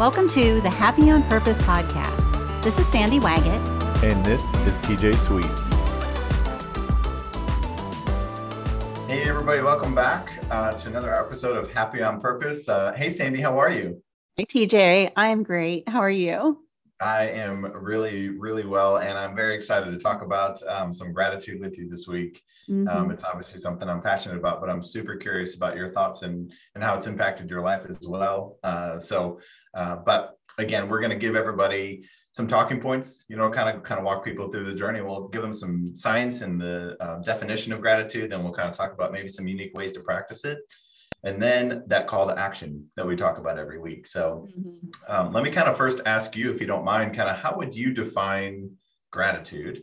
Welcome to the Happy on Purpose podcast. This is Sandy Waggett. And this is TJ Sweet. Hey, everybody, welcome back uh, to another episode of Happy on Purpose. Uh, hey, Sandy, how are you? Hey, TJ, I'm great. How are you? I am really, really well, and I'm very excited to talk about um, some gratitude with you this week. Um, mm-hmm. Um, it's obviously something I'm passionate about, but I'm super curious about your thoughts and and how it's impacted your life as well. Uh, so, uh, but again, we're going to give everybody some talking points. You know, kind of kind of walk people through the journey. We'll give them some science and the uh, definition of gratitude. Then we'll kind of talk about maybe some unique ways to practice it. And then that call to action that we talk about every week. So mm-hmm. um, let me kind of first ask you, if you don't mind, kind of how would you define gratitude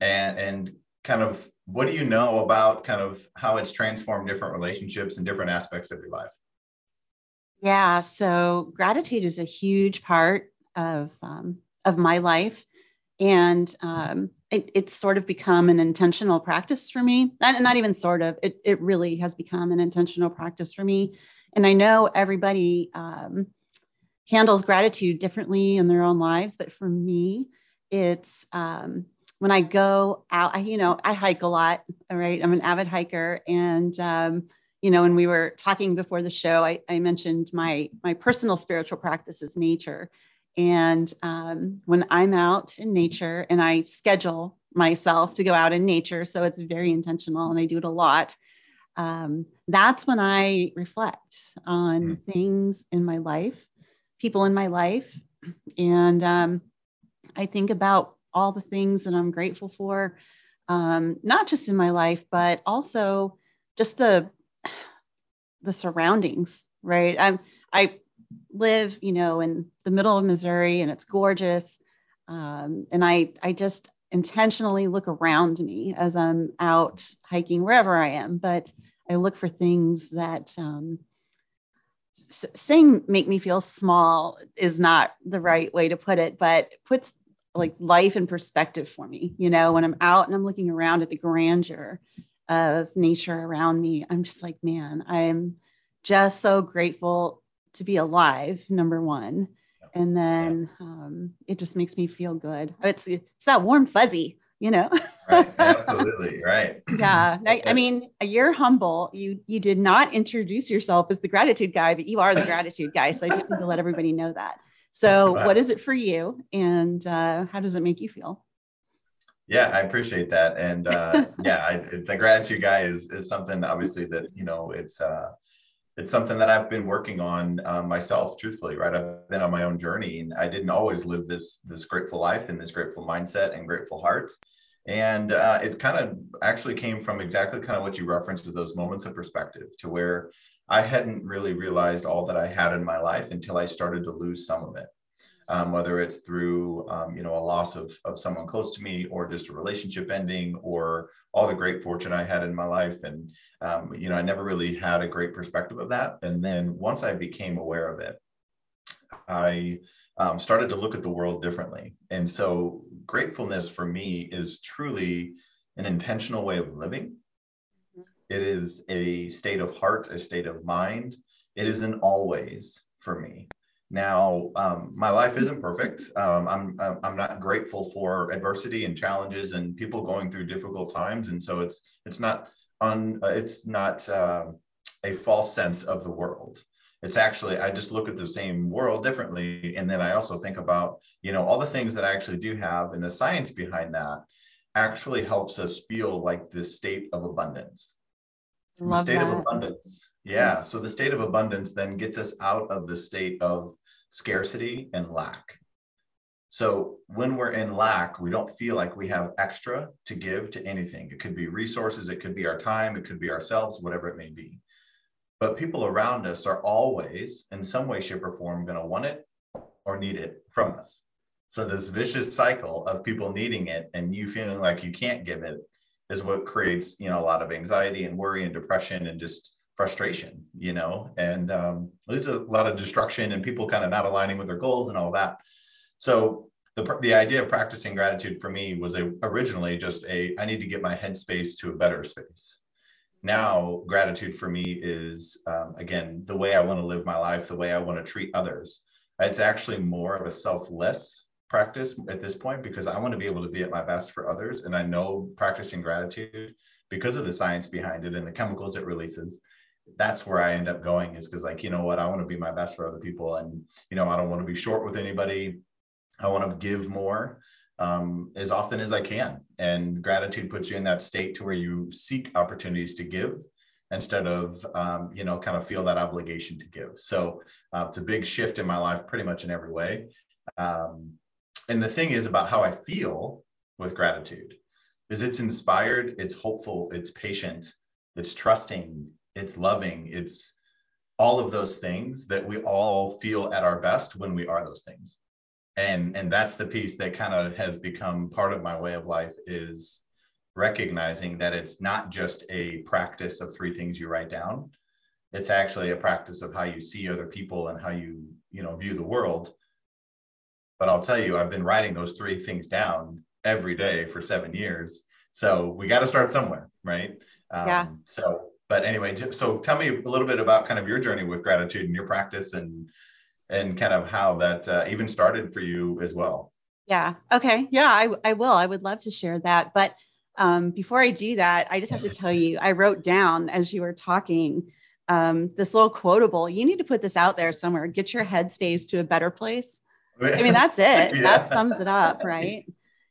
and, and kind of what do you know about kind of how it's transformed different relationships and different aspects of your life? Yeah, so gratitude is a huge part of um, of my life, and um, it, it's sort of become an intentional practice for me. Not, not even sort of. It it really has become an intentional practice for me, and I know everybody um, handles gratitude differently in their own lives, but for me, it's um, when I go out, I, you know, I hike a lot. All right. I'm an avid hiker. And, um, you know, when we were talking before the show, I, I mentioned my, my personal spiritual practice is nature. And um, when I'm out in nature and I schedule myself to go out in nature, so it's very intentional and I do it a lot, um, that's when I reflect on mm-hmm. things in my life, people in my life. And um, I think about all the things that I'm grateful for, um, not just in my life, but also just the the surroundings. Right. I'm I live, you know, in the middle of Missouri, and it's gorgeous. Um, and I I just intentionally look around me as I'm out hiking wherever I am, but I look for things that um, saying make me feel small is not the right way to put it, but puts like life in perspective for me. You know, when I'm out and I'm looking around at the grandeur of nature around me, I'm just like, man, I'm just so grateful to be alive, number one. And then um, it just makes me feel good. It's it's that warm fuzzy, you know. right. Absolutely right. yeah. I, I, mean, you're humble. You you did not introduce yourself as the gratitude guy, but you are the gratitude guy. So I just need to let everybody know that. So, what is it for you, and uh, how does it make you feel? Yeah, I appreciate that, and uh, yeah, I, the gratitude guy is is something obviously that you know it's uh, it's something that I've been working on uh, myself. Truthfully, right, I've been on my own journey, and I didn't always live this this grateful life and this grateful mindset and grateful heart. And uh, it kind of actually came from exactly kind of what you referenced to those moments of perspective, to where I hadn't really realized all that I had in my life until I started to lose some of it. Um, whether it's through um, you know a loss of, of someone close to me or just a relationship ending or all the great fortune i had in my life. And um, you know i never really had a great perspective of that. And then once i became aware of it i um, started to look at the world differently. And so gratefulness for me is truly an intentional way of living. It is a state of heart, a state of mind. it isn't always for me. Now, um, my life isn't perfect. Um, I'm I'm not grateful for adversity and challenges and people going through difficult times, and so it's it's not un, uh, it's not uh, a false sense of the world. It's actually I just look at the same world differently, and then I also think about you know all the things that I actually do have, and the science behind that actually helps us feel like this state of abundance the state that. of abundance. Yeah. So the state of abundance then gets us out of the state of scarcity and lack. So when we're in lack, we don't feel like we have extra to give to anything. It could be resources, it could be our time, it could be ourselves, whatever it may be. But people around us are always, in some way, shape, or form, going to want it or need it from us. So this vicious cycle of people needing it and you feeling like you can't give it is what creates you know a lot of anxiety and worry and depression and just frustration you know and um, there's a lot of destruction and people kind of not aligning with their goals and all that so the, the idea of practicing gratitude for me was a, originally just a i need to get my headspace to a better space now gratitude for me is um, again the way i want to live my life the way i want to treat others It's actually more of a selfless practice at this point because I want to be able to be at my best for others. And I know practicing gratitude because of the science behind it and the chemicals it releases. That's where I end up going is because, like, you know what, I want to be my best for other people. And, you know, I don't want to be short with anybody. I want to give more um, as often as I can. And gratitude puts you in that state to where you seek opportunities to give instead of um, you know kind of feel that obligation to give so uh, it's a big shift in my life pretty much in every way um, and the thing is about how i feel with gratitude is it's inspired it's hopeful it's patient it's trusting it's loving. It's all of those things that we all feel at our best when we are those things. And and that's the piece that kind of has become part of my way of life is recognizing that it's not just a practice of three things you write down. It's actually a practice of how you see other people and how you you know view the world. But i'll tell you i've been writing those three things down every day for seven years. So we got to start somewhere right? Um, yeah so but anyway so tell me a little bit about kind of your journey with gratitude and your practice and and kind of how that uh, even started for you as well yeah okay yeah I, I will i would love to share that but um, before I do that, I just have to tell you, I wrote down as you were talking um, this little quotable. You need to put this out there somewhere. Get your headspace to a better place. I mean, that's it. yeah. That sums it up, right?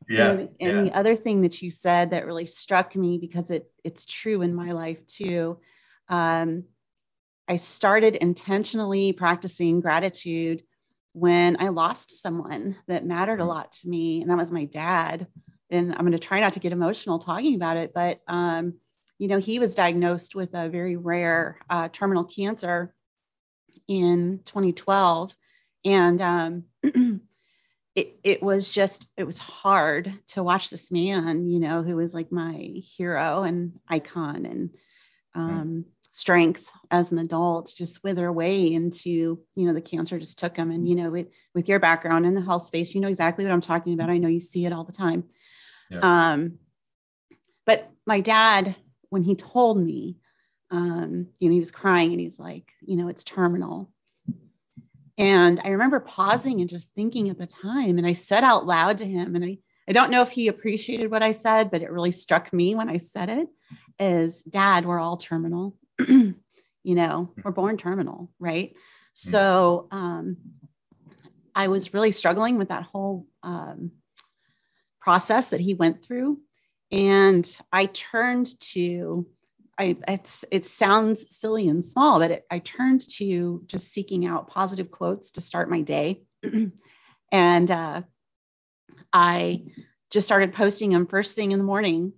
Yeah. And, and yeah. the other thing that you said that really struck me because it it's true in my life too. Um, I started intentionally practicing gratitude when I lost someone that mattered a mm. lot to me, and that was my dad and I'm going to try not to get emotional talking about it, but um, you know, he was diagnosed with a very rare uh, terminal cancer in 2012, and um, it it was just it was hard to watch this man, you know, who was like my hero and icon and um, strength as an adult just wither away into you know the cancer just took him and you know with, with your background in the health space you know exactly what i'm talking about i know you see it all the time yeah. Um, but my dad, when he told me, um, you know, he was crying and he's like, you know, it's terminal. And I remember pausing and just thinking at the time, and I said out loud to him, and I, I don't know if he appreciated what I said, but it really struck me when I said it is dad, we're all terminal. you know, we're born terminal, right? So um, I was really struggling with that whole um, process that he went through. And I turned to, I, it sounds silly and small, but it, I turned to just seeking out positive quotes to start my day. and uh, I just started posting them first thing in the morning.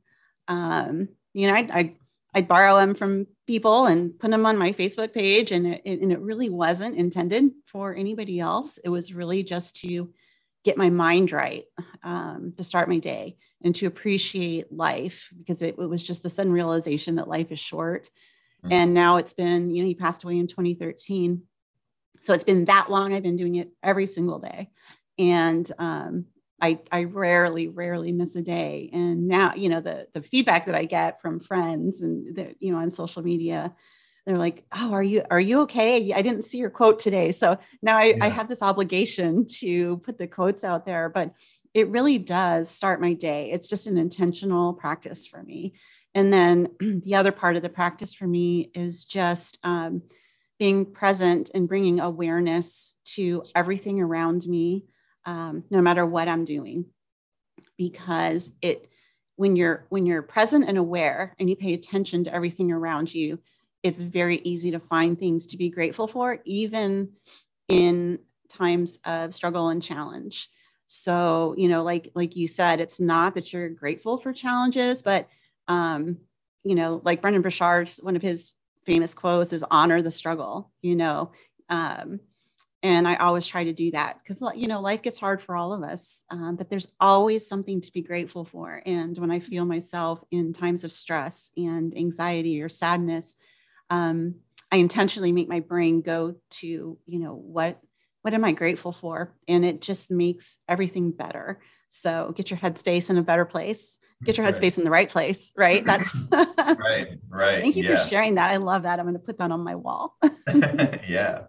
Um, you know, I'd, I'd, I'd, borrow them from people and put them on my Facebook page. And it, and it really wasn't intended for anybody else. It was really just to get my mind right um, to start my day and to appreciate life because it, it, was just the sudden realization that life is short. Mm-hmm. And now it's been, you know, he passed away in 2013. So it's been that long. I've been doing it every single day. And um, I, I rarely, rarely miss a day. And now, you know, the, the feedback that I get from friends and, the, you know, on social media, they're like oh are you are you okay? I didn't see your quote today. So now I, yeah. I have this obligation to put the quotes out there but it really does start my day. It's just an intentional practice for me. And then the other part of the practice for me is just um, being present and bringing awareness to everything around me um, no matter what i'm doing. Because it when you're when you're present and aware and you pay attention to everything around you it's very easy to find things to be grateful for, even in times of struggle and challenge. So, you know, like like you said, it's not that you're grateful for challenges, but um, you know, like Brendon Burchard, one of his famous quotes is honor the struggle, you know. Um, and I always try to do that because you know life gets hard for all of us, um, but there's always something to be grateful for. And when I feel myself in times of stress and anxiety or sadness, um, I intentionally make my brain go to, you know, what what am I grateful for? And it just makes everything better. So get your headspace in a better place. Get your headspace right. in the right place. Right. That's right. Right. Thank you yeah. for sharing that. I love that. I'm going to put that on my wall. yeah.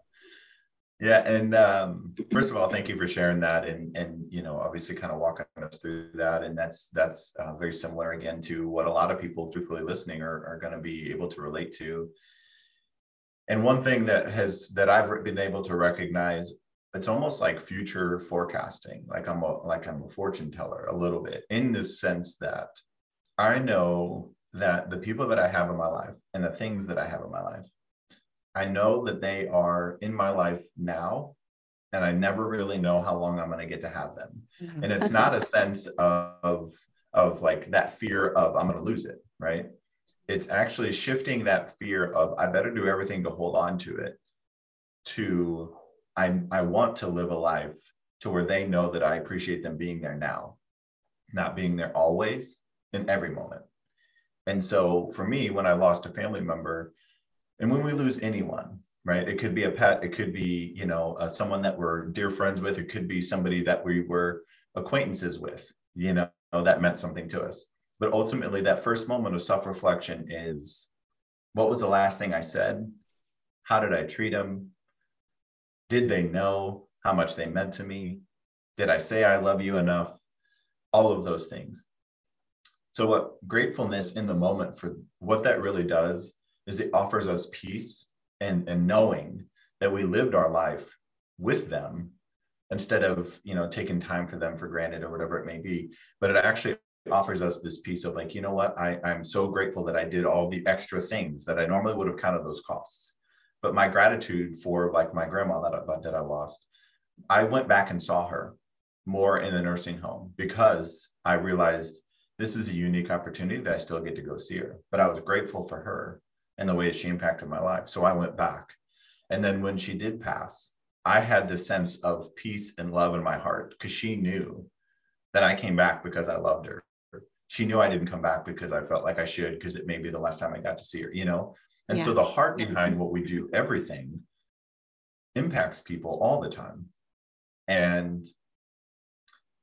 Yeah, and um, first of all, thank you for sharing that, and and you know, obviously, kind of walking us through that, and that's that's uh, very similar again to what a lot of people, truthfully listening, are are going to be able to relate to. And one thing that has that I've been able to recognize, it's almost like future forecasting, like I'm a like I'm a fortune teller a little bit, in the sense that I know that the people that I have in my life and the things that I have in my life I know that they are in my life now, and I never really know how long I'm going to get to have them. Mm-hmm. And it's not a sense of of like that fear of I'm going to lose it, right? It's actually shifting that fear of I better do everything to hold on to it to I I want to live a life to where they know that I appreciate them being there now, not being there always in every moment. And so for me, when I lost a family member, and when we lose anyone right it could be a pet it could be you know uh, someone that we're dear friends with it could be somebody that we were acquaintances with you know that meant something to us but ultimately that first moment of self-reflection is what was the last thing i said? How did i treat them did they know how much they meant to me? Did i say i love you enough? All of those things. So what gratefulness in the moment for what that really does is it offers us peace and, and knowing that we lived our life with them instead of you know taking time for them for granted or whatever it may be. But it actually offers us this piece of like you know what I, i'm so grateful that i did all the extra things that i normally would have counted those costs but my gratitude for like my grandma that I, that I lost i went back and saw her more in the nursing home because i realized this is a unique opportunity that i still get to go see her but i was grateful for her and the way she impacted my life. So I went back. And then when she did pass, I had this sense of peace and love in my heart because she knew that I came back because I loved her. She knew I didn't come back because I felt like I should because it may be the last time I got to see her, you know? And yeah. so the heart behind what we do, everything impacts people all the time. And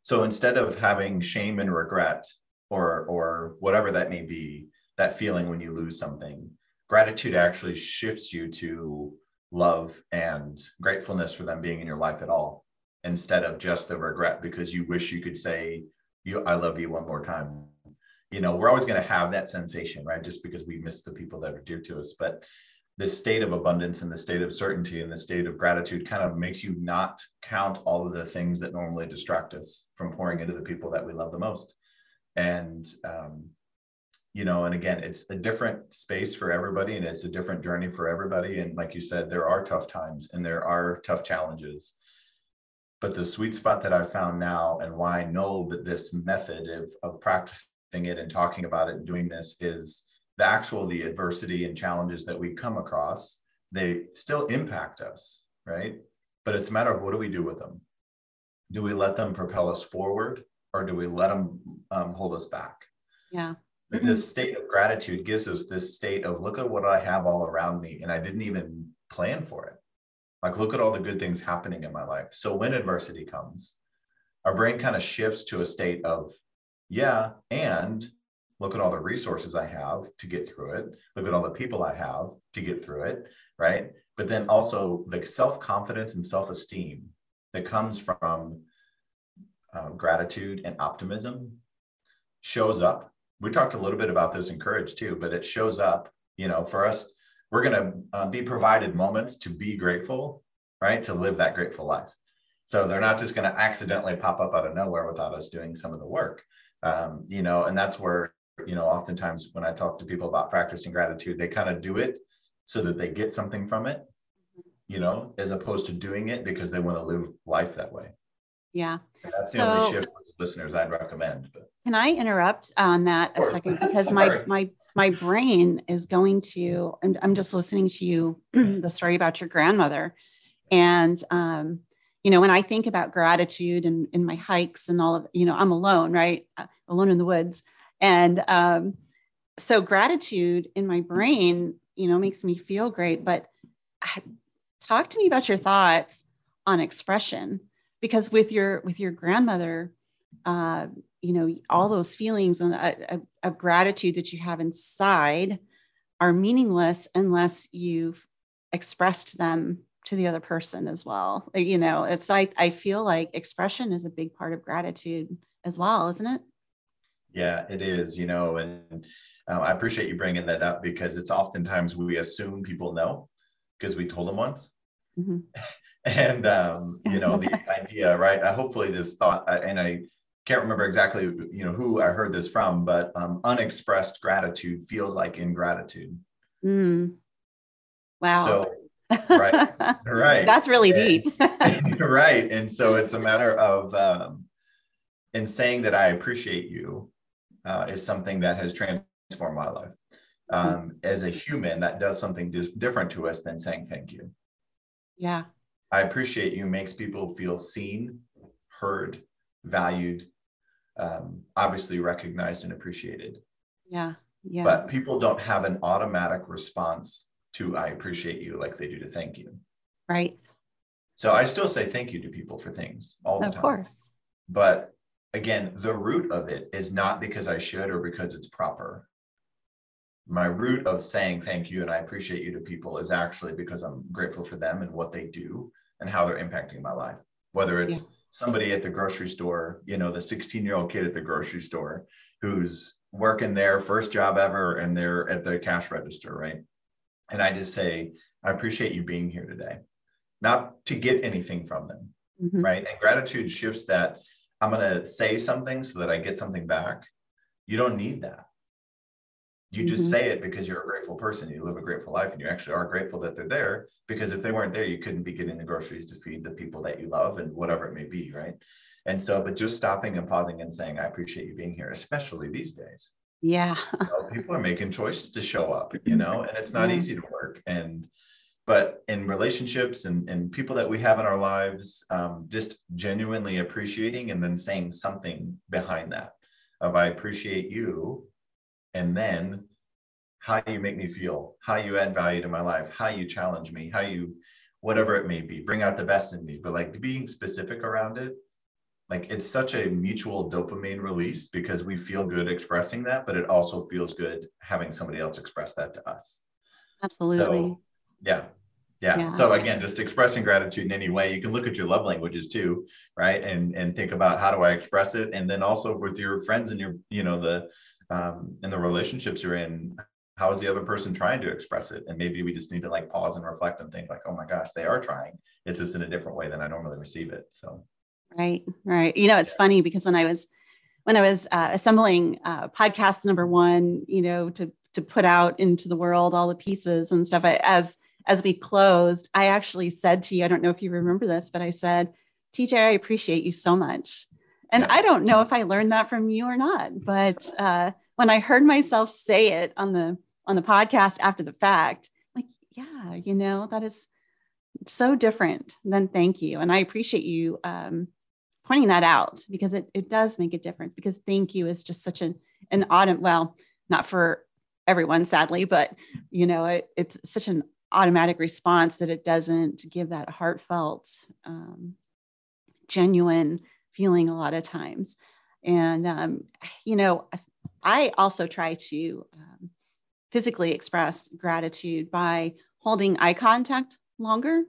so instead of having shame and regret or or whatever that may be, that feeling when you lose something, gratitude actually shifts you to love and gratefulness for them being in your life at all instead of just the regret because you wish you could say you i love you one more time you know we're always going to have that sensation right? Just because we miss the people that are dear to us. But this state of abundance and the state of certainty and the state of gratitude kind of makes you not count all of the things that normally distract us from pouring into the people that we love the most. And um, you know and again it's a different space for everybody and it's a different journey for everybody. And like you said there are tough times and there are tough challenges. But the sweet spot that i found now and why i know that this method of, of practicing it and talking about it and doing this is the actual the adversity and challenges that we come across they still impact us right but it's a matter of what do we do with them do we let them propel us forward or do we let them um, hold us back yeah but this state of gratitude gives us this state of look at what I have all around me, and I didn't even plan for it. Like, look at all the good things happening in my life. So when adversity comes, our brain kind of shifts to a state of, yeah, and look at all the resources I have to get through it. Look at all the people I have to get through it. Right. But then also the self confidence and self esteem that comes from uh, gratitude and optimism shows up we talked a little bit about this in courage too, but it shows up, you know, for us, we're going to uh, be provided moments to be grateful, right? To live that grateful life. So they're not just going to accidentally pop up out of nowhere without us doing some of the work, um, you know, and that's where, you know, oftentimes when I talk to people about practicing gratitude, they kind of do it so that they get something from it, you know, as opposed to doing it because they want to live life that way. Yeah. And that's the so, only shift for the listeners I'd recommend. But can I interrupt on that a second because my my my brain is going to I'm, I'm just listening to you the story about your grandmother and um you know when I think about gratitude and in my hikes and all of you know I'm alone right? Uh, alone in the woods. And um so gratitude in my brain you know makes me feel great but talk to me about your thoughts on expression. Because with your with your grandmother uh, you know all those feelings and, uh, of gratitude that you have inside are meaningless unless you've expressed them to the other person as well. You know, it's I I feel like expression is a big part of gratitude as well, isn't it? Yeah, it is. You know, and um, I appreciate you bringing that up because it's oftentimes we assume people know because we told them once. Mm-hmm. and um, you know the idea, right? I, hopefully, this thought, uh, and I can't remember exactly, you know, who I heard this from, but um, unexpressed gratitude feels like ingratitude. Mm. Wow. So right. Right. That's really deep. Right. And so it's a matter of um in saying that i appreciate you uh, is something that has transformed my life. Um, mm-hmm. as a human that does something just different to us than saying thank you. Yeah. I appreciate you makes people feel seen heard valued um, obviously recognized and appreciated. Yeah. Yeah. But people don't have an automatic response to I appreciate you like they do to thank you. Right. So I still say thank you to people for things all the of time. Course. But again, the root of it is not because I should or because it's proper. My root of saying thank you and I appreciate you to people is actually because I'm grateful for them and what they do and how they're impacting my life. Whether it's yeah. somebody at the grocery store, you know, the 16 year old kid at the grocery store who's working their first job ever and they're at the cash register, right? And I just say, I appreciate you being here today, not to get anything from them. Mm-hmm. Right. And gratitude shifts that I'm going to say something so that I get something back. You don't need that. You just mm-hmm. say it because you're a grateful person. You live a grateful life and you actually are grateful that they're there because if they weren't there, you couldn't be getting the groceries to feed the people that you love and whatever it may be. Right. And so, but just stopping and pausing and saying, I appreciate you being here, especially these days yeah know, people are making choices to show up you know and it's not yeah. easy to work and but in relationships and, and people that we have in our lives um, just genuinely appreciating and then saying something behind that of i appreciate you and then how you make me feel how you add value to my life how you challenge me how you whatever it may be bring out the best in me but like being specific around it like it's such a mutual dopamine release because we feel good expressing that but it also feels good having somebody else express that to us. Absolutely. so, yeah. yeah. Yeah. So again just expressing gratitude in any way. You can look at your love languages too right? And and think about how do i express it? And then also with your friends and your you know the um and the relationships you're in how is the other person trying to express it? And maybe we just need to like pause and reflect and think like oh my gosh they are trying. It's just in a different way than i normally receive it. So Right, right. You know, it's funny because when I was when I was uh, assembling uh, podcast number one, you know, to to put out into the world all the pieces and stuff, I, as as we closed, I actually said to you, I don't know if you remember this, but I said, TJ, I appreciate you so much. And I don't know if I learned that from you or not, but uh, when I heard myself say it on the on the podcast after the fact, like, yeah, you know, that is so different than thank you. And I appreciate you um, pointing that out because it, it does make a difference because thank you is just such an, an autumn, well, not for everyone, sadly, but you know, it, it's such an automatic response that it doesn't give that heartfelt, um, genuine feeling a lot of times. And, um, you know, I also try to um, physically express gratitude by holding eye contact longer.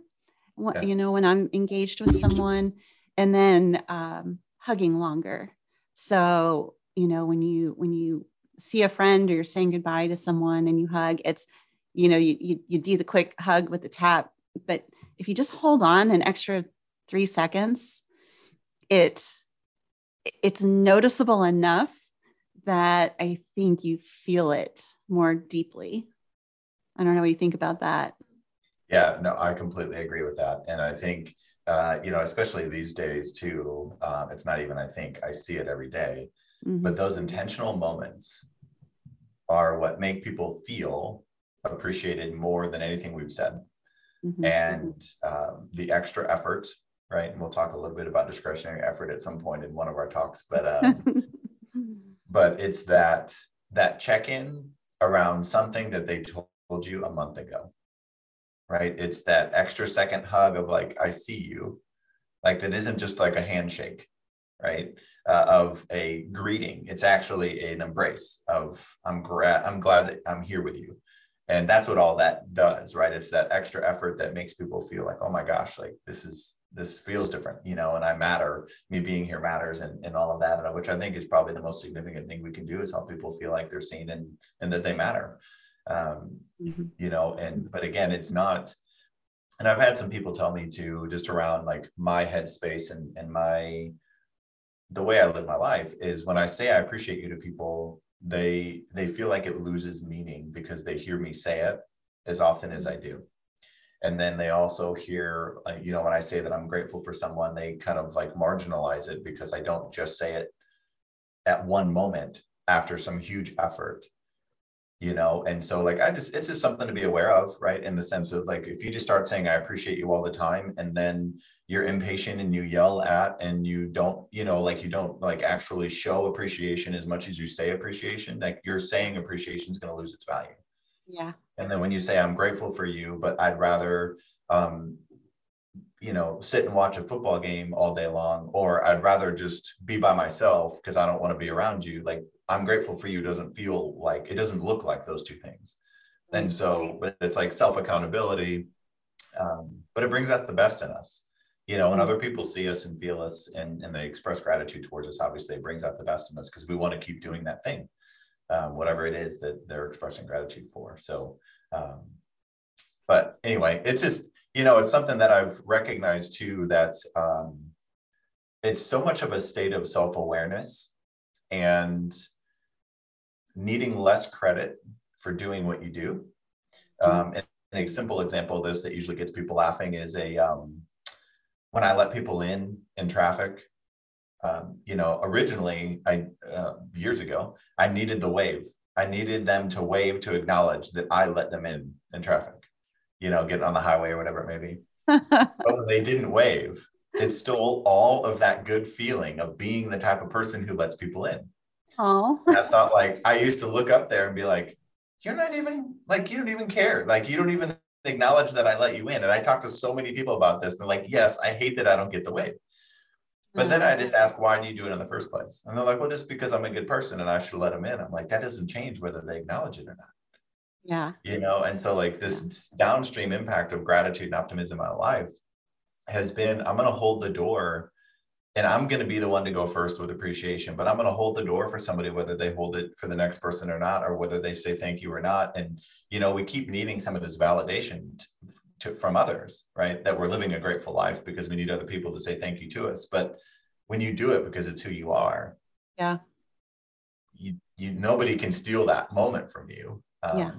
Yeah. You know, when I'm engaged with someone, and then um, hugging longer. So, you know, when you when you see a friend or you're saying goodbye to someone and you hug, it's, you know, you, you, you do the quick hug with the tap, but if you just hold on an extra three seconds, it's it's noticeable enough that I think you feel it more deeply. I don't know what you think about that. Yeah, no, I completely agree with that. And I think uh, you know, especially these days too. Um, it's not even I think I see it every day, mm-hmm. but those intentional moments are what make people feel appreciated more than anything we've said. Mm-hmm. And um, the extra effort, right? And we'll talk a little bit about discretionary effort at some point in one of our talks, but um, but it's that that check in around something that they told you a month ago right? It's that extra second hug of like, I see you. Like that isn't just like a handshake, right? Uh, of a greeting. It's actually an embrace of I'm glad I'm glad that I'm here with you. and that's what all that does right it's that extra effort that makes people feel like oh my gosh like this is this feels different you know and i matter me being here matters and, and all of that which i think is probably the most significant thing we can do is help people feel like they're seen and and that they matter um, mm-hmm. you know and but again it's not and i've had some people tell me too just around like my headspace and and my the way i live my life is when i say i appreciate you to people they they feel like it loses meaning because they hear me say it as often as I do. And then they also hear, like, you know, when I say that I'm grateful for someone, they kind of like marginalize it because I don't just say it at one moment after some huge effort you know and so like i just it's just something to be aware of right? In the sense of like if you just start saying i appreciate you all the time and then you're impatient and you yell at and you don't you know like you don't like actually show appreciation as much as you say appreciation like you're saying appreciation is going to lose its value. Yeah. And then when you say i'm grateful for you but i'd rather um you know sit and watch a football game all day long or i'd rather just be by myself because i don't want to be around you like I'm grateful for you doesn't feel like it doesn't look like those two things. And so, but it's like self accountability, um, but it brings out the best in us. You know, when other people see us and feel us and, and they express gratitude towards us, obviously it brings out the best in us because we want to keep doing that thing, um, whatever it is that they're expressing gratitude for. So, um, but anyway, it's just, you know, it's something that I've recognized too that um, it's so much of a state of self awareness and needing less credit for doing what you do. Um, and a simple example of this that usually gets people laughing is a um, when I let people in in traffic. Um, you know, originally, I uh, years ago, I needed the wave. I needed them to wave to acknowledge that I let them in in traffic. You know, getting on the highway or whatever it may be. but when they didn't wave, it stole all of that good feeling of being the type of person who lets people in. Oh. I thought like I used to look up there and be like, you're not even like you don't even care. Like you don't even acknowledge that I let you in. And I talked to so many people about this. And they're like, yes, I hate that I don't get the wave. But then I just mm. ask, why do you do it in the first place? And they're like, well, just because I'm a good person and I should let them in. I'm like, that doesn't change whether they acknowledge it or not. Yeah. You know, and so like this downstream impact of gratitude and optimism in my life has been I'm going to hold the door and I'm going to be the one to go first with appreciation, but I'm going to hold the door for somebody, whether they hold it for the next person or not, or whether they say thank you or not. And, you know, we keep needing some of this validation to, from others, right? That we're living a grateful life because we need other people to say thank you to us. But when you do it because it's who you are, yeah, you, you nobody can steal that moment from you. Um, yeah.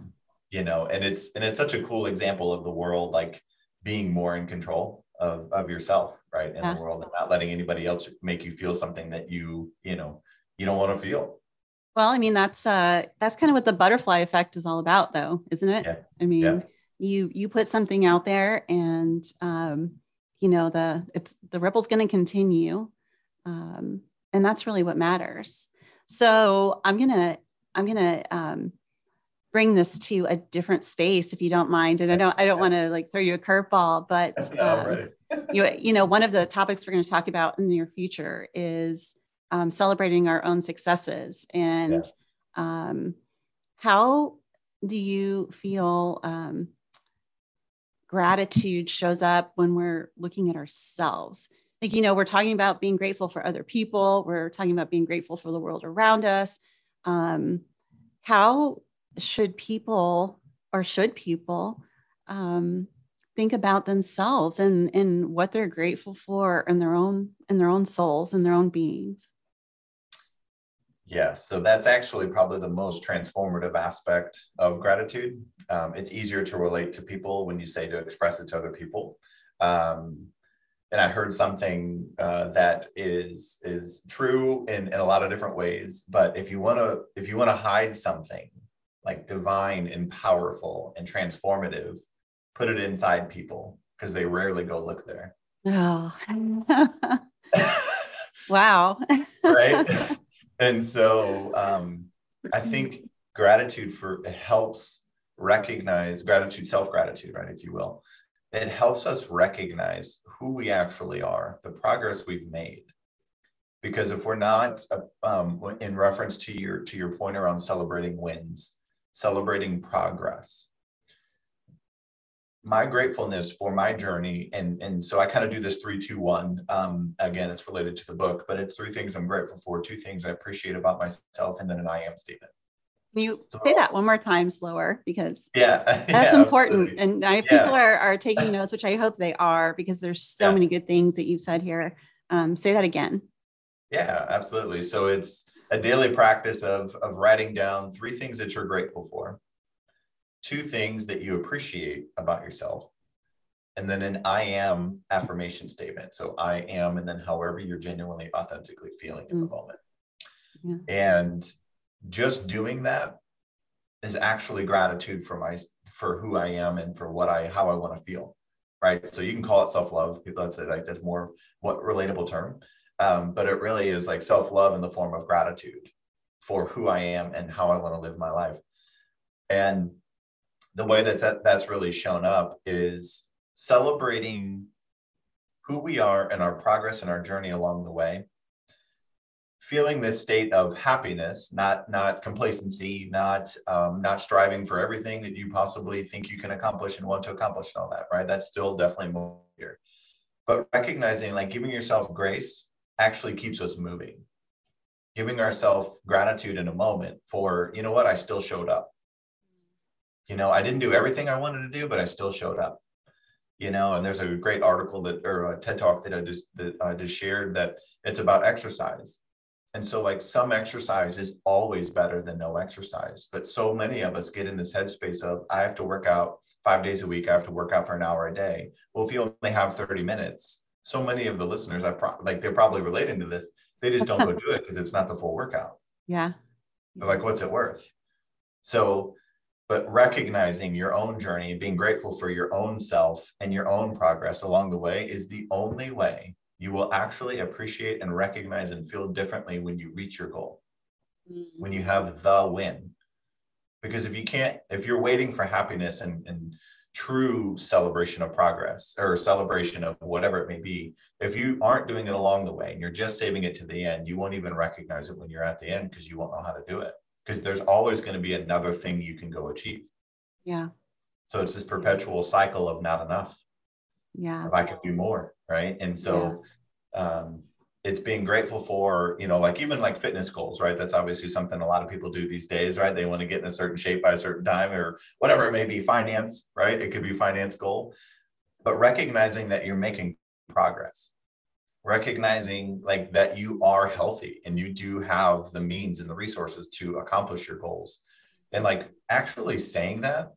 You know, and it's and it's such a cool example of the world like being more in control of, of yourself right in yeah. the world and not letting anybody else make you feel something that you you know you don't want to feel well i mean that's uh that's kind of what the butterfly effect is all about though isn't it yeah. i mean yeah. you you put something out there and um you know the it's the ripple's going to continue um and that's really what matters so i'm gonna i'm gonna um bring this to a different space if you don't mind and i don't i don't want to like throw you a curveball but um, you, you know one of the topics we're going to talk about in the near future is um, celebrating our own successes and yeah. um, how do you feel um, gratitude shows up when we're looking at ourselves? Like you know we're talking about being grateful for other people we're talking about being grateful for the world around us um, how should people or should people um, think about themselves and and what they're grateful for in their own in their own souls and their own beings Yes, so that's actually probably the most transformative aspect of gratitude. Um, it's easier to relate to people when you say to express it to other people. Um, and I heard something uh, that is is true in, in a lot of different ways. But if you want to if you want to hide something, like divine and powerful and transformative, put it inside people because they rarely go look there. Oh, wow. right. And so um, I think gratitude for it helps recognize gratitude, self gratitude, right, if you will. It helps us recognize who we actually are, the progress we've made. Because if we're not, um, in reference to your to your point around celebrating wins, celebrating progress, my gratefulness for my journey and and so i kind of do this three two one um again it's related to the book but it's three things i'm grateful for two things i appreciate about myself and then an i am statement. Can you so, say that one more time slower? Because yeah. That's yeah, important absolutely. and I, people yeah. are, are taking notes which i hope they are because there's so yeah. many good things that you've said here. Um, say that again. Yeah absolutely. So it's a daily practice of of writing down three things that you're grateful for two things that you appreciate about yourself, and then an I am affirmation statement. So I am, and then however you're genuinely, authentically feeling in mm. the moment. Yeah. And just doing that is actually gratitude for my for who I am and for what I how I want to feel. Right. So you can call it self-love. People that say like that's more what relatable term. Um, but it really is like self-love in the form of gratitude for who I am and how I want to live my life. And the way that, that that's really shown up is celebrating who we are and our progress and our journey along the way feeling this state of happiness not not complacency not um, not striving for everything that you possibly think you can accomplish and want to accomplish and all that right that's still definitely more here but recognizing like giving yourself grace actually keeps us moving giving ourselves gratitude in a moment for you know what i still showed up you know, I didn't do everything I wanted to do, but I still showed up. You know, and there's a great article that or a TED talk that I just that I just shared that it's about exercise. And so, like some exercise is always better than no exercise. But so many of us get in this headspace of I have to work out five days a week. I have to work out for an hour a day. Well, if you only have 30 minutes, so many of the listeners, I pro- like they're probably relating to this. They just don't go do it because it's not the full workout. Yeah. They're like, what's it worth? So but recognizing your own journey and being grateful for your own self and your own progress along the way is the only way you will actually appreciate and recognize and feel differently when you reach your goal mm-hmm. when you have the win because if you can't if you're waiting for happiness and, and true celebration of progress or celebration of whatever it may be if you aren't doing it along the way and you're just saving it to the end you won't even recognize it when you're at the end because you won't know how to do it because there's always going to be another thing you can go achieve. Yeah. So it's this perpetual cycle of not enough. Yeah. If I could do more. Right. And so yeah. um, it's being grateful for, you know, like even like fitness goals, right? That's obviously something a lot of people do these days, right? They want to get in a certain shape by a certain time or whatever it may be, finance, right? It could be finance goal, but recognizing that you're making progress recognizing like that you are healthy and you do have the means and the resources to accomplish your goals and like actually saying that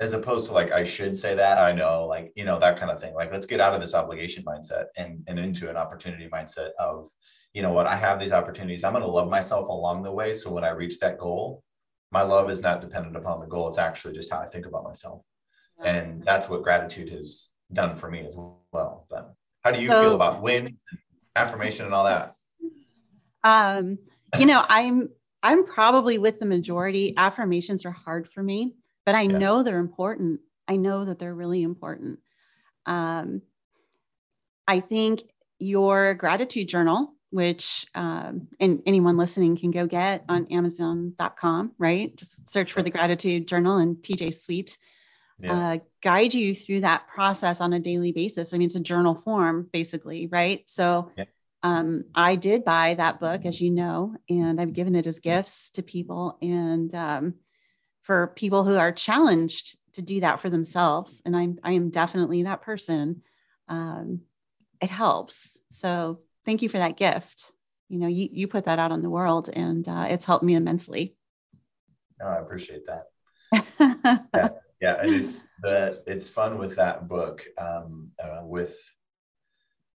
as opposed to like i should say that i know like you know that kind of thing. Like let's get out of this obligation mindset and and into an opportunity mindset of you know what i have these opportunities. I'm going to love myself along the way so when i reach that goal my love is not dependent upon the goal. It's actually just how i think about myself. And that's what gratitude has done for me as well but how do you so, feel about wins, affirmation, and all that? Um, you know, I'm I'm probably with the majority. Affirmations are hard for me, but I yeah. know they're important. I know that they're really important. Um, I think your gratitude journal, which um, and anyone listening can go get on Amazon.com, right? Just search for the gratitude journal and TJ Sweet yeah. uh, guide you through that process on a daily basis. I mean, it's a journal form, basically, right? So yeah. um, I did buy that book, as you know, and I've given it as gifts to people. And um, for people who are challenged to do that for themselves, and I'm I am definitely that person. Um, it helps. So thank you for that gift. You know, you you put that out on the world, and uh, it's helped me immensely. Oh, I appreciate that. yeah yeah and it's the it's fun with that book um, uh, with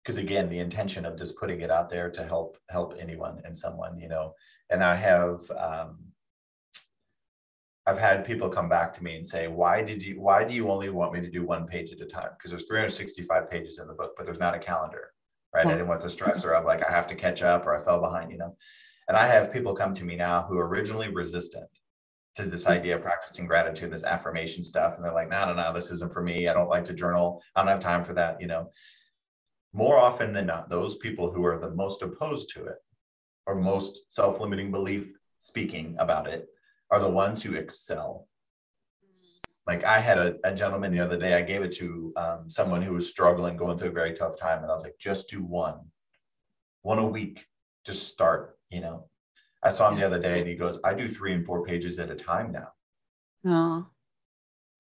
because again the intention of just putting it out there to help help anyone and someone you know and i have um, i've had people come back to me and say why did you why do you only want me to do one page at a time because there's 365 pages in the book but there's not a calendar right i didn't want the stressor of like i have to catch up or i fell behind you know and i have people come to me now who are originally resistant to this mm. idea of practicing gratitude, this affirmation stuff. And they're like, no, no, no, this isn't for me. I don't like to journal. I don't have time for that. You know, more often than not, those people who are the most opposed to it or most self limiting belief speaking about it are the ones who excel. like I had a, a, gentleman the other day, I gave it to um, someone who was struggling, going through a very tough time. And I was like, just do one, one a week, just start, you know. I saw him the other day and he goes, I do three and four pages at a time now. Oh,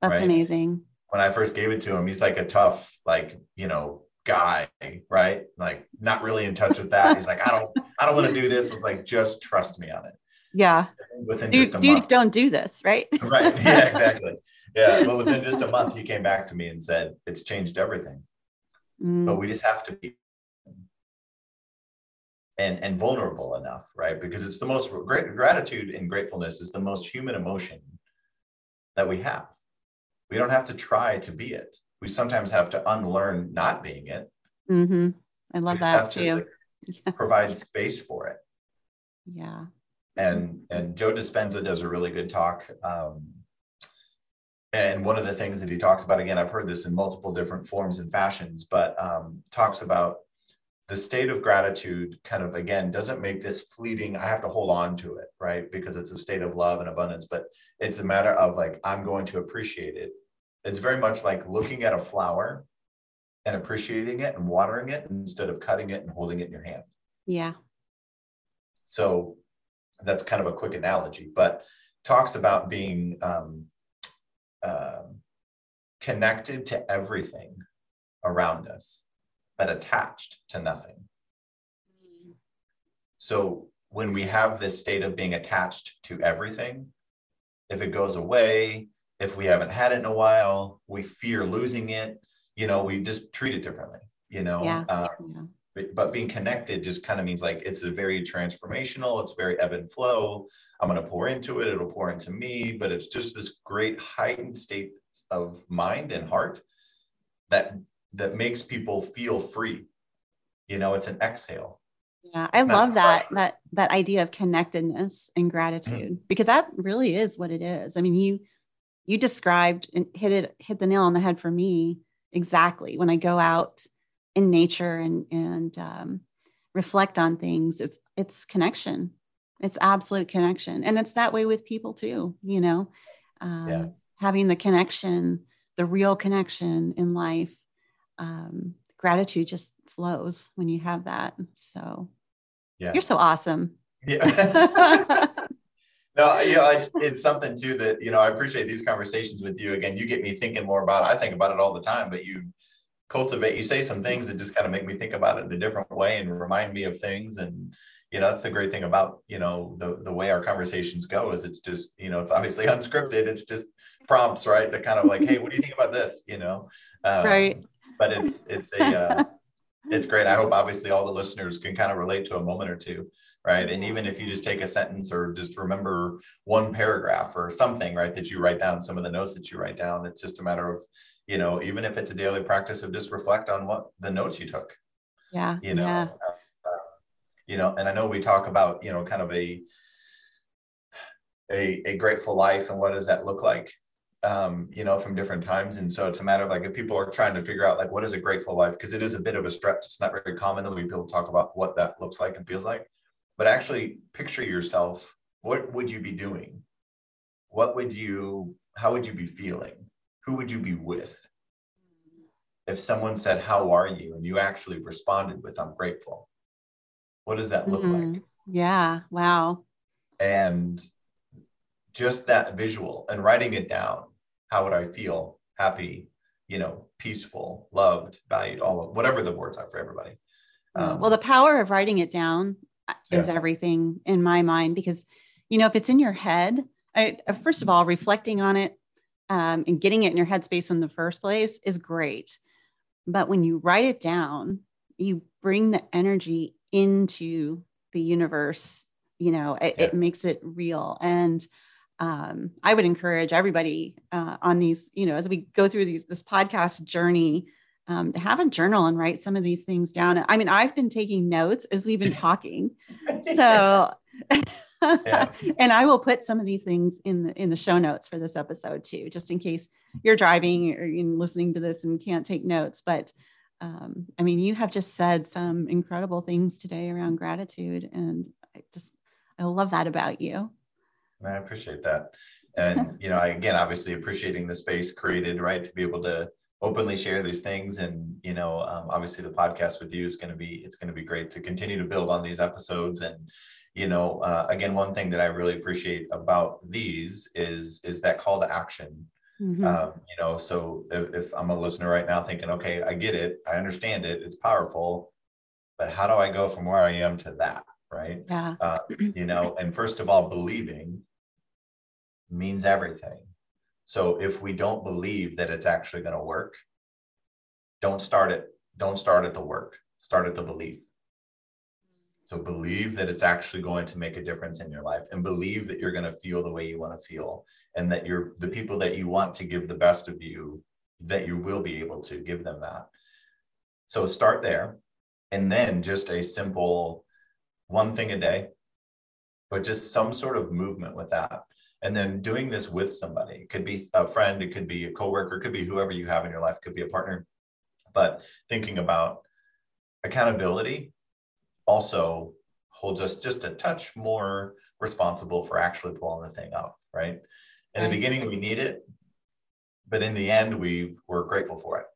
that's right? amazing. When I first gave it to him, he's like a tough, like, you know, guy, right? Like not really in touch with that. He's like, I don't, I don't want to do this. It's like, just trust me on it. Yeah. Within Dude, just a dudes month. don't do this, right? right. Yeah, exactly. Yeah. But within just a month, he came back to me and said, it's changed everything. Mm. But we just have to be and and vulnerable enough, right? Because it's the most great gratitude and gratefulness is the most human emotion that we have. We don't have to try to be it. We sometimes have to unlearn not being it. Mm-hmm. I love that too. To, like, yeah. Provide space for it. Yeah. And and Joe Dispenza does a really good talk. Um, and one of the things that he talks about again, I've heard this in multiple different forms and fashions, but um, talks about the state of gratitude kind of again doesn't make this fleeting i have to hold on to it right? Because it's a state of love and abundance but it's a matter of like i'm going to appreciate it. It's very much like looking at a flower and appreciating it and watering it instead of cutting it and holding it in your hand. Yeah. So that's kind of a quick analogy but talks about being um, uh, connected to everything around us but attached to nothing. So when we have this state of being attached to everything, if it goes away, if we haven't had it in a while, we fear losing it, you know, we just treat it differently, you know. Yeah. Uh, yeah. But, being connected just kind of means like it's a very transformational, it's very ebb and flow. I'm going to pour into it, it'll pour into me, but it's just this great heightened state of mind and heart that that makes people feel free. You know, it's an exhale. Yeah, it's I love that that that idea of connectedness and gratitude mm-hmm. because that really is what it is. I mean, you you described and hit it hit the nail on the head for me exactly. When I go out in nature and and um, reflect on things, it's it's connection. It's absolute connection, and it's that way with people too. You know, um, yeah. having the connection, the real connection in life um, gratitude just flows when you have that. So yeah. you're so awesome. Yeah. no, you know, it's it's something too that you know I appreciate these conversations with you. Again, you get me thinking more about it. I think about it all the time, but you cultivate, you say some things that just kind of make me think about it in a different way and remind me of things. And you know, that's the great thing about you know the the way our conversations go is it's just you know it's obviously unscripted. It's just prompts, right? That kind of like, hey, what do you think about this? You know, um, right but it's it's a uh, it's great. I hope obviously all the listeners can kind of relate to a moment or two, right? And even if you just take a sentence or just remember one paragraph or something, right, that you write down, some of the notes that you write down, it's just a matter of, you know, even if it's a daily practice of just reflect on what the notes you took. Yeah. You know, yeah. Uh, you know, and I know we talk about, you know, kind of a a, a grateful life and what does that look like um, you know, from different times. And so it's a matter of like if people are trying to figure out like what is a grateful life, because it is a bit of a stretch. It's not very common that we people talk about what that looks like and feels like. But actually picture yourself, what would you be doing? What would you, how would you be feeling? Who would you be with? If someone said, How are you? and you actually responded with, I'm grateful. What does that look mm-hmm. like? Yeah. Wow. And just that visual and writing it down how would i feel happy you know peaceful loved valued all of whatever the words are for everybody um, well the power of writing it down is yeah. everything in my mind because you know if it's in your head I, uh, first of all reflecting on it um, and getting it in your headspace in the first place is great but when you write it down you bring the energy into the universe you know it, yeah. it makes it real and um, I would encourage everybody uh, on these, you know, as we go through these this podcast journey, um, to have a journal and write some of these things down. I mean, I've been taking notes as we've been talking, so and I will put some of these things in the in the show notes for this episode too, just in case you're driving or you're listening to this and can't take notes. But um, I mean, you have just said some incredible things today around gratitude, and I just I love that about you. I appreciate that. and you know I, again obviously appreciating the space created right to be able to openly share these things and you know um, obviously the podcast with you is going to be it's going to be great to continue to build on these episodes and you know uh, again one thing that i really appreciate about these is is that call to action mm-hmm. um, you know so if, if i'm a listener right now thinking okay i get it i understand it it's powerful but how do i go from where i am to that right yeah uh, you know and first of all believing means everything so if we don't believe that it's actually going to work, don't start it. Don't start at the work. Start at the belief. So believe that it's actually going to make a difference in your life and believe that you're going to feel the way you want to feel and that you're the people that you want to give the best of you that you will be able to give them that. So start there and then just a simple one thing a day but just some sort of movement with that and then doing this with somebody it could be a friend it could be a coworker it could be whoever you have in your life it could be a partner but thinking about accountability also holds us just a touch more responsible for actually pulling the thing up right in the beginning we need it but in the end we we're grateful for it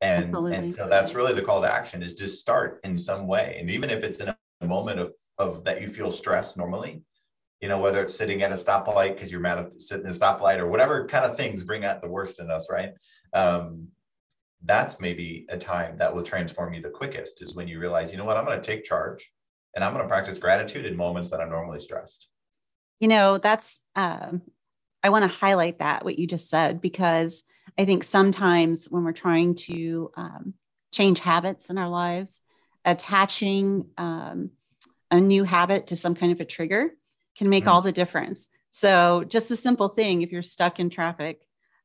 and Absolutely. and so that's really the call to action is just start in some way and even if it's in a moment of of that you feel stress normally you know, whether it's sitting at a stoplight because you're mad at sitting at a stoplight or whatever kind of things bring out the worst in us, right? Um, that's maybe a time that will transform you the quickest is when you realize, you know what, I'm going to take charge and I'm going to practice gratitude in moments that I'm normally stressed. You know, that's, um, I want to highlight that, what you just said, because I think sometimes when we're trying to um, change habits in our lives, attaching um, a new habit to some kind of a trigger can make mm. all the difference. So, just a simple thing if you're stuck in traffic,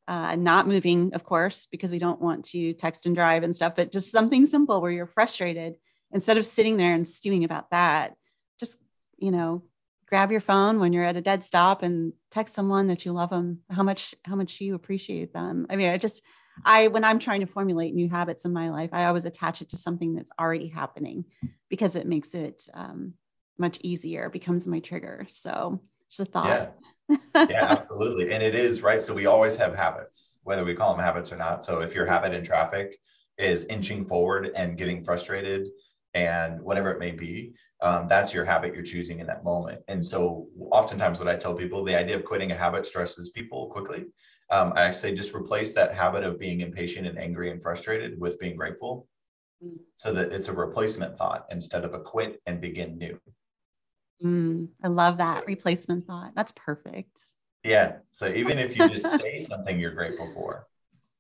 uh, not moving, of course, because we don't want to text and drive and stuff, but just something simple where you're frustrated, instead of sitting there and stewing about that, just, you know, grab your phone when you're at a dead stop and text someone that you love them, how much, how much you appreciate them. I mean, I just, I, when I'm trying to formulate new habits in my life, I always attach it to something that's already happening because it makes it um, much easier becomes my trigger so just a thought yeah. Yeah absolutely. And it is right? So we always have habits whether we call them habits or not. So if your habit in traffic is inching forward and getting frustrated and whatever it may be um, that's your habit you're choosing in that moment. And so oftentimes what i tell people the idea of quitting a habit stresses people quickly. Um, i actually just replace that habit of being impatient and angry and frustrated with being grateful mm. so that it's a replacement thought instead of a quit and begin new Mm, I love that so, replacement thought. That's perfect. Yeah. So even if you just say something you're grateful for,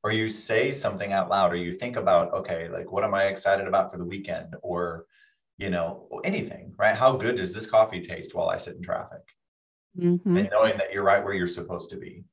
or you say something out loud, or you think about, okay, like what am I excited about for the weekend, or you know, anything, right? How good does this coffee taste while I sit in traffic? Mm-hmm. And knowing that you're right where you're supposed to be.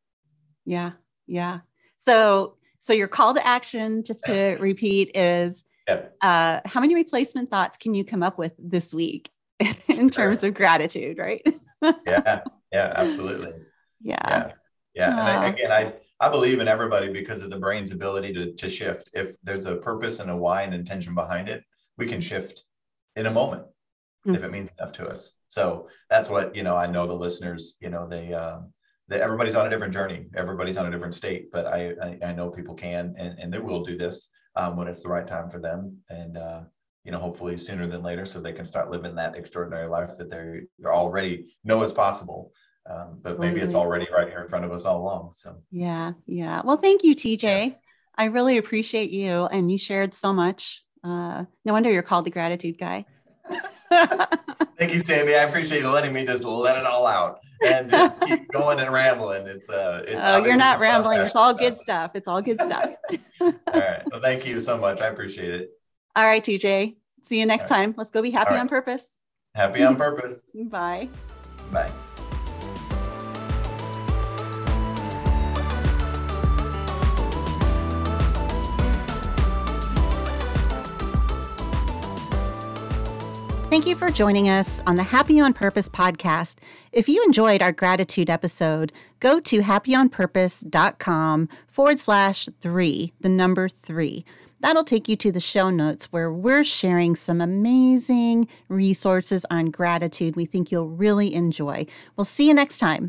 Yeah. Yeah. So so your call to action, just to repeat, is uh, how many replacement thoughts can you come up with this week? in terms of gratitude, right? yeah, yeah, absolutely. Yeah. Yeah. Yeah. And I, again, I, I believe in everybody because of the brain's ability to, to shift. If there's a purpose and a why and intention behind it, we can shift in a moment mm-hmm. if it means enough to us. So that's what, you know, I know the listeners, you know, they, um, that everybody's on a different journey. Everybody's on a different state, but I, I, I know people can, and, and they will do this um, when it's the right time for them. And, uh, you know, hopefully sooner than later, so they can start living that extraordinary life that they they already know is possible. Um, but maybe it's already right here in front of us all along. So yeah, yeah. Well, thank you, TJ. Yeah. I really appreciate you, and you shared so much. Uh, no wonder you're called the gratitude guy. Thank you, Sandy. I appreciate you letting me just let it all out and just keep going and rambling. It's uh, it's. Oh, you're not rambling. It's all good stuff. It's all good stuff. all right. Well, thank you so much. I appreciate it. All right, TJ. See you next right. time. Let's go be happy right. on purpose. Happy on purpose. Bye. Bye. Thank you for joining us on the Happy on Purpose podcast. If you enjoyed our gratitude episode, go to happyonpurpose.com forward slash three, the number three. That'll take you to the show notes where we're sharing some amazing resources on gratitude we think you'll really enjoy. We'll see you next time.